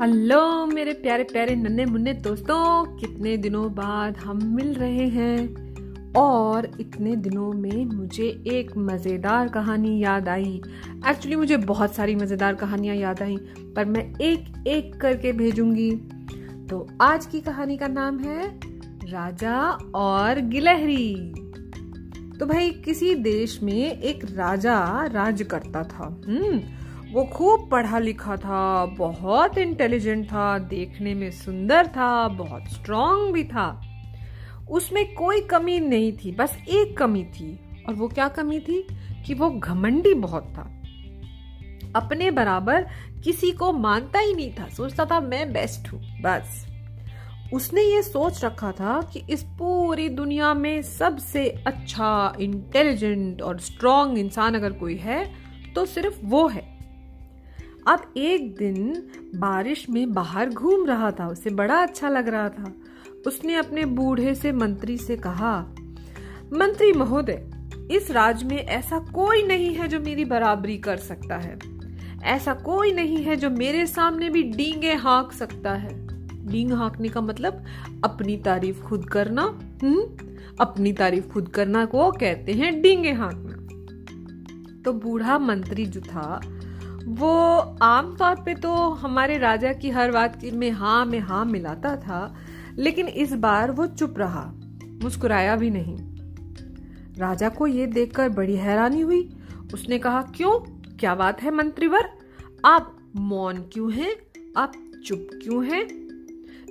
Hello, मेरे प्यारे प्यारे नन्हे मुन्ने दोस्तों, कितने दिनों बाद हम मिल रहे हैं। और इतने दिनों में मुझे एक मज़ेदार कहानी याद आई। एक्चुअली मुझे बहुत सारी मज़ेदार कहानियाँ याद आई, पर मैं एक एक करके भेजूँगी। तो आज की कहानी का नाम है, राजा और गिलहरी। तो भाई, किसी देश में एक राजा राज करता था। हम्म वो खूब पढ़ा लिखा था, बहुत इंटेलिजेंट था, देखने में सुंदर था, बहुत स्ट्रांग भी था। उसमें कोई कमी नहीं थी, बस एक कमी थी। और वो क्या कमी थी? कि वो घमंडी बहुत था। अपने बराबर किसी को मानता ही नहीं था, सोचता था, मैं बेस्ट हूँ। बस। उसने ये सोच रखा था कि इस पूरी दुनिया में सबसे अच्छा इंटेलिजेंट और स्ट्रांग इंसान अगर कोई है तो सिर्फ़ वो है। अब एक दिन बारिश में बाहर घूम रहा था, उसे बड़ा अच्छा लग रहा था। उसने अपने बूढ़े से मंत्री से कहा, मंत्री महोदय, इस राज में ऐसा कोई नहीं है जो मेरी बराबरी कर सकता है। ऐसा कोई नहीं है जो मेरे सामने भी डींगे हाँक सकता है। डींग हाँकने का मतलब अपनी तारीफ़ खुद करना हम्म? अपनी तारीफ़ खुद करना को कहते हैं डींगे हाँकना। तो बूढ़ा मंत्री जो था वो आमतौर पे तो हमारे राजा की हर बात में हाँ में हाँ मिलाता था, लेकिन इस बार वो चुप रहा, मुस्कुराया भी नहीं। राजा को ये देखकर बड़ी हैरानी हुई। उसने कहा, क्यों? क्या बात है मंत्रीवर? आप मौन क्यों हैं? आप चुप क्यों हैं?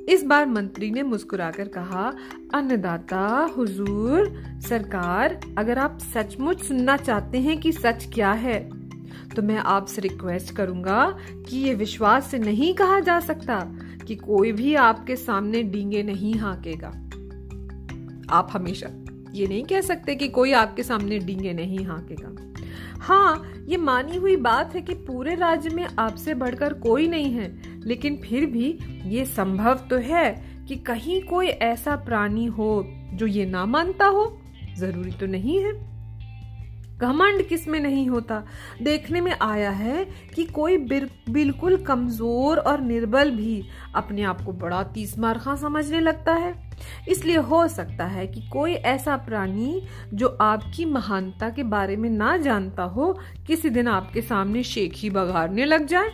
इस बार मंत्री ने मुस्कुराकर कहा, अन्नदाता, हुजूर, सरकार, अगर आप सचमुच सुनना चाहते हैं कि सच क्या है तो मैं आपसे रिक्वेस्ट करूँगा कि ये विश्वास से नहीं कहा जा सकता कि कोई भी आपके सामने डींगे नहीं हाकेगा। आप हमेशा ये नहीं कह सकते कि कोई आपके सामने डींगे नहीं हाकेगा। हाँ ये मानी हुई बात है कि पूरे राज्य में आपसे बढ़कर कोई नहीं है, लेकिन फिर भी ये संभव तो है कि कहीं कोई ऐसा प्राणी हो जो ये ना मानता हो। ज़रूरी तो नहीं है। घमंड किसमें नहीं होता? देखने में आया है कि कोई बिल्कुल कमज़ोर और निर्बल भी अपने आप को बड़ा तीस मारखा समझने लगता है। इसलिए हो सकता है कि कोई ऐसा प्राणी जो आपकी महानता के बारे में ना जानता हो, किसी दिन आपके सामने शेख ही बघाड़ने लग जाए।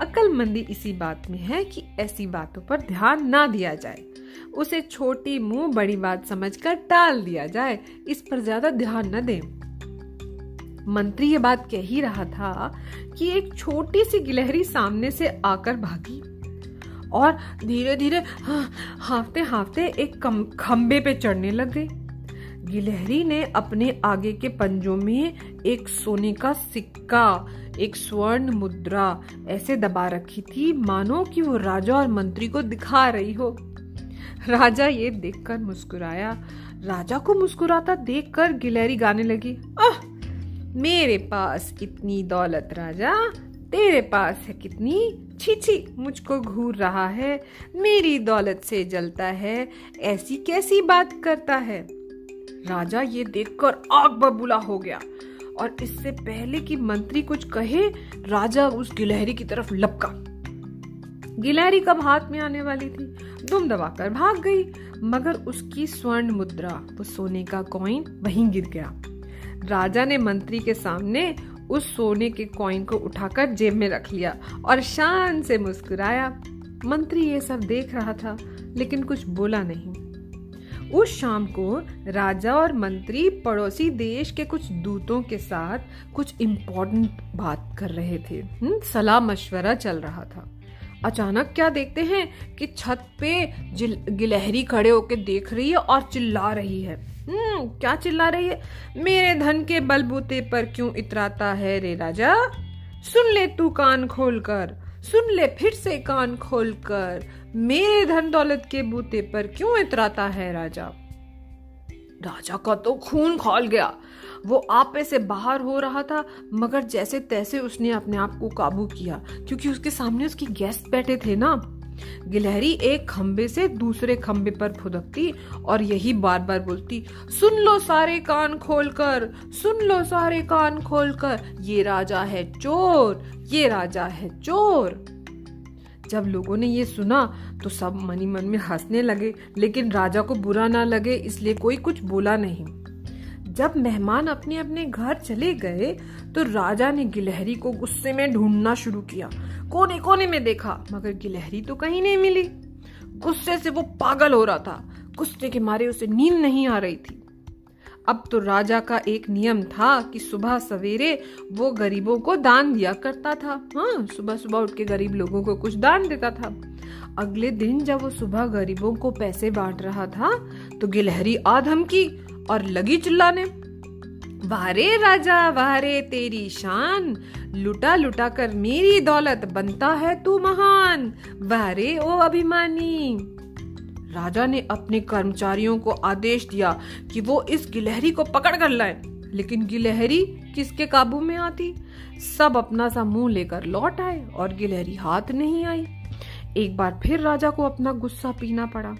अक्लमंदी इसी बात में है कि ऐसी बातों पर ध्यान ना दिया जाए। उसे छोटी मुँह बड़ी बात समझकर टाल दिया जाए। इस पर ज़्यादा ध्यान न दें। मंत्री ये बात कह ही रहा था कि एक छोटी सी गिलहरी सामने से आकर भागी और धीरे धीरे हाफते हाफते एक खंबे पे चढ़ने लग गई। गिलहरी ने अपने आगे के पंजों में एक सोने का सिक्का, एक स्वर्ण मुद्रा ऐसे दबा रखी थी, मानो कि वो राजा और मंत्री को दिखा रही हो। राजा ये देखकर मुस्कुराया। राजा को मुस्कुराता देखकर गिलहरी गाने लगी आह मेरे पास इतनी दौलत राजा, तेरे पास है कितनी छी छी मुझको घूर रहा है, मेरी दौलत से जलता है, ऐसी कैसी बात करता है? राजा ये देखकर आग बबूला हो गया, और इससे पहले कि मंत्री कुछ कहे, राजा उस गिलहरी की तरफ़ लपका। गिलहरी कब हाथ में आने वाली थी? दुम दबाकर भाग गई, मगर उसकी स्वर्ण मुद्रा, वो सोने का कॉइन वहीं गिर गया। राजा ने मंत्री के सामने उस सोने के कॉइन को उठाकर जेब में रख लिया और शान से मुस्कुराया। मंत्री ये सब देख रहा था लेकिन कुछ बोला नहीं। उस शाम को राजा और मंत्री पड़ोसी देश के कुछ दूतों के साथ कुछ इम्पोर्टेंट बात कर रहे थे। हम्म, सलाह मशवरा चल रहा था। अचानक क्या देखते हैं कि छत पे गिलहरी खड़े होके देख रही है और चिल्ला रही है। हम्म क्या चिल्ला रही है? मेरे धन के बलबूते पर क्यों इतराता है रे राजा? सुन ले तू कान खोल कर सुन ले फिर से कान खोल कर मेरे धन दौलत के बूते पर क्यों इतराता है राजा? राजा का तो खून खोल गया। वो आपे से बाहर हो रहा था, मगर जैसे तैसे उसने अपने आप को काबू किया, क्योंकि उसके सामने उसके गेस्ट बैठे थे ना। गिलहरी एक खंबे से दूसरे खंबे पर फुदकती और यही बार बार बोलती, सुन लो सारे कान खोलकर, सुन लो सारे कान खोलकर, ये राजा है चोर, ये राजा है चोर। जब लोगों ने ये सुना तो सब मनी मन में हंसने लगे, लेकिन राजा को बुरा ना लगे, इसलिए कोई कुछ बोला नहीं। जब मेहमान अपने अपने घर चले गए तो राजा ने गिलहरी को गुस्से में ढूंढना शुरू किया। कोने कोने में देखा, मगर गिलहरी तो कहीं नहीं मिली। गुस्से से वो पागल हो रहा था। गुस्से के मारे उसे नींद नहीं आ रही थी। अब तो राजा का एक नियम था कि सुबह सवेरे वो गरीबों को दान दिया करता था। हाँ सुबह सुबह उठ के गरीब लोगों को कुछ दान देता था। अगले दिन जब वो सुबह गरीबों को पैसे बांट रहा था तो गिलहरी आधम की और लगी चिल्लाने, वारे राजा, वारे तेरी शान, लुटा लुटा कर मेरी दौलत बनता है तू महान, वारे ओ अभिमानी। राजा ने अपने कर्मचारियों को आदेश दिया कि वो इस गिलहरी को पकड़ कर लाए। लेकिन गिलहरी किसके काबू में आती? सब अपना सा मुँह लेकर लौट आए और गिलहरी हाथ नहीं आई। एक बार फिर राजा को अपना गुस्सा पीना पड़ा।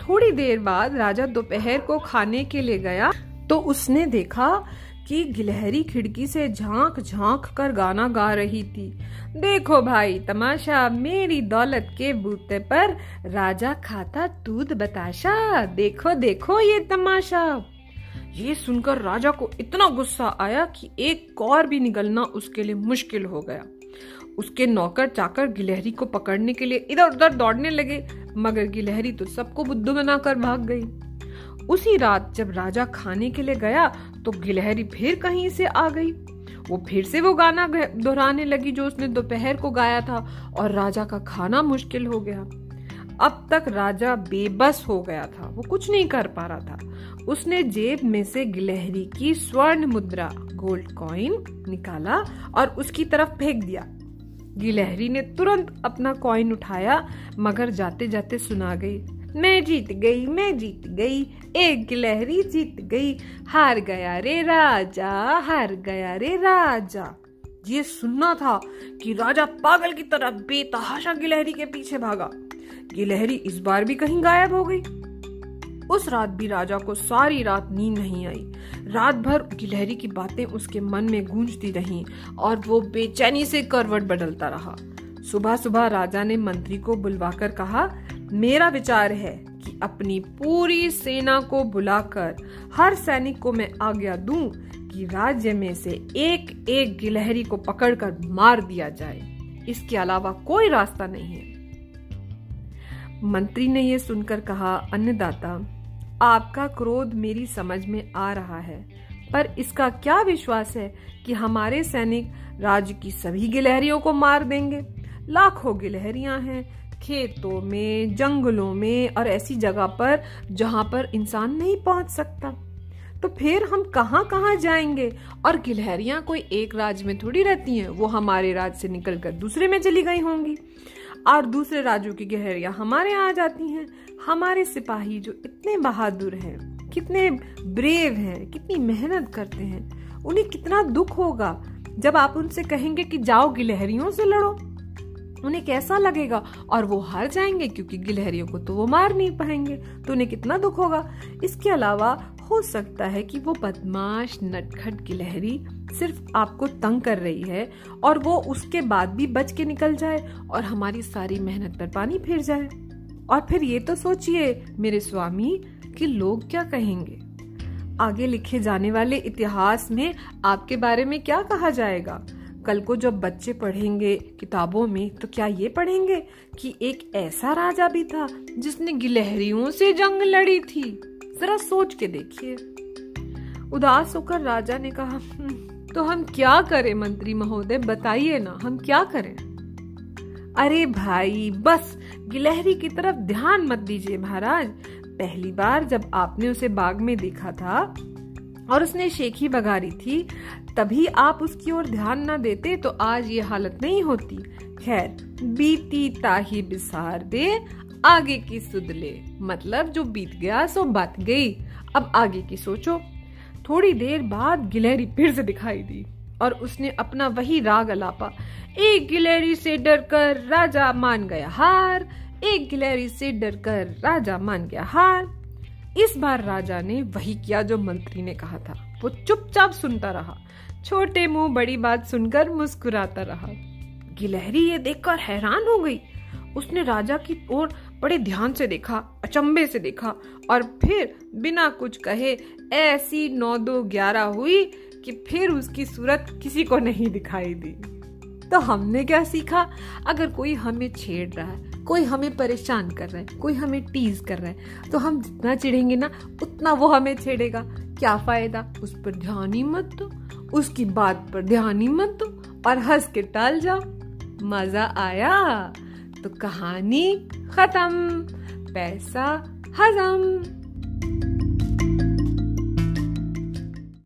थोड़ी देर बाद राजा दोपहर को खाने के लिए गया तो उसने देखा कि गिलहरी खिड़की से झाँक झाँक कर गाना गा रही थी। देखो भाई, तमाशा, मेरी दौलत के बूते पर राजा खाता दूध बताशा। देखो देखो ये तमाशा। ये सुनकर राजा को इतना गुस्सा आया कि एक कौर भी निकलना उसके लिए मुश्किल हो गया। उसके नौकर चाकर गिलहरी को पकड़ने के लिए इधर उधर दौड़ने लगे, मगर गिलहरी तो सबको बुद्धू बनाकर भाग गई। उसी रात जब राजा खाने के लिए गया तो गिलहरी फिर कहीं से आ गई। वो फिर से वो गाना दोहराने लगी जो उसने दोपहर को गाया था, और राजा का खाना मुश्किल हो गया। अब तक राजा बेबस हो गया था, वो कुछ नहीं कर पा रहा था। उसने जेब में से गिलहरी की स्वर्ण मुद्रा, गोल्ड कॉइन निकाला और उसकी तरफ़ फेंक दिया। गिलहरी ने तुरंत अपना कॉइन उठाया, मगर जाते जाते सुना गई। मैं जीत गई, मैं जीत गई, एक गिलहरी जीत गई। हार गया रे राजा, हार गया रे राजा। ये सुनना था कि राजा पागल की तरह बेतहाशा गिलहरी के पीछे भागा। गिलहरी इस बार भी कहीं गायब हो गई। उस रात भी राजा को सारी रात नींद नहीं आई। रात भर गिलहरी की बातें उसके मन में गूंजती रहीं और वो बेचैनी से करवट बदलता रहा। सुबह सुबह राजा ने मंत्री को बुलवाकर कहा मेरा विचार है कि अपनी पूरी सेना को बुलाकर हर सैनिक को मैं आज्ञा दूँ कि राज्य में से एक एक गिलहरी को पकड़कर मार दिया जाए। इसके अलावा कोई रास्ता नहीं है। मंत्री ने यह सुनकर कहा, अन्नदाता, आपका क्रोध मेरी समझ में आ रहा है, पर इसका क्या विश्वास है कि हमारे सैनिक राज्य की सभी गिलहरियों को मार देंगे? लाखों गिलहरियाँ हैं खेतों में, जंगलों में और ऐसी जगह पर जहाँ पर इंसान नहीं पहुँच सकता। तो फिर हम कहाँ कहाँ जाएँगे? और गिलहरियाँ कोई एक राज्य में थोड़ी रहती हैं, वो हमारे राज्य से निकलकर दूसरे में चली गई होंगी। और दूसरे राज्यों की गिलहरियाँ हमारे यहाँ आ जाती हैं। हमारे सिपाही जो इतने बहादुर हैं, कितने ब्रेव हैं, कितनी मेहनत करते हैं, उन्हें कितना दुख होगा जब आप उनसे कहेंगे कि जाओ गिलहरियों से लड़ो। उन्हें कैसा लगेगा? और वो हार जाएँगे, क्योंकि गिलहरियों को तो वो मार नहीं पाएँगे। तो उन्हें कितना दुख होगा? इसके अलावा हो सकता है कि वो बदमाश, नटखट गिलहरी सिर्फ़ आपको तंग कर रही है और वो उसके बाद भी बच के निकल जाए और हमारी सारी मेहनत पर पानी फिर जाए। और फिर ये तो सोचिए, मेरे स्वामी, कि लोग क्या कहेंगे? आगे लिखे जाने वाले इतिहास में आपके बारे में क्या कहा जाएगा? कल को जब बच्चे पढ़ेंगे किताबों में तो क्या ये पढ़ेंगे कि एक ऐसा राजा भी था जिसने गिलहरियों से जंग लड़ी थी? जरा सोच के देखिए। उदास होकर राजा ने कहा हम्म, तो हम क्या करें मंत्री महोदय? बताइए ना हम क्या करें? अरे भाई बस गिलहरी की तरफ़ ध्यान मत दीजिए महाराज। पहली बार जब आपने उसे बाग में देखा था और उसने शेखी बगारी थी, तभी आप उसकी ओर ध्यान न देते तो आज ये हालत नहीं होती। खैर, बीती ताही बिसार दे, आगे की सुध ले। मतलब जो बीत गया, सो बात गई। अब आगे की सोचो। थोड़ी देर बाद गिलहरी फिर से दिखाई दी और उसने अपना वही राग अलापा। एक गिलहरी से डरकर राजा मान गया हार, एक गिलहरी से डरकर राजा मान गया हार। इस बार राजा ने वही किया जो मंत्री ने कहा था। वो चुपचाप सुनता रहा। छोटे मुँह बड़ी बात सुनकर मुस्कुराता रहा। गिलहरी ये देखकर हैरान हो गई। उसने राजा की ओर बड़े ध्यान से देखा अचंबे से देखा और फिर बिना कुछ कहे ऐसी नौ दो ग्यारह हुई कि फिर उसकी सूरत किसी को नहीं दिखाई दी। तो हमने क्या सीखा? अगर कोई हमें छेड़ रहा है कोई हमें परेशान कर रहा है, कोई हमें टीज कर रहा है तो हम जितना चिढ़ेंगे ना, उतना वो हमें छेड़ेगा। क्या फ़ायदा? उस पर ध्यान ही मत दो, उसकी बात पर ध्यान ही मत दो और हंस के टाल जाओ। मज़ा आया। तो कहानी खत्म। पैसा हजम।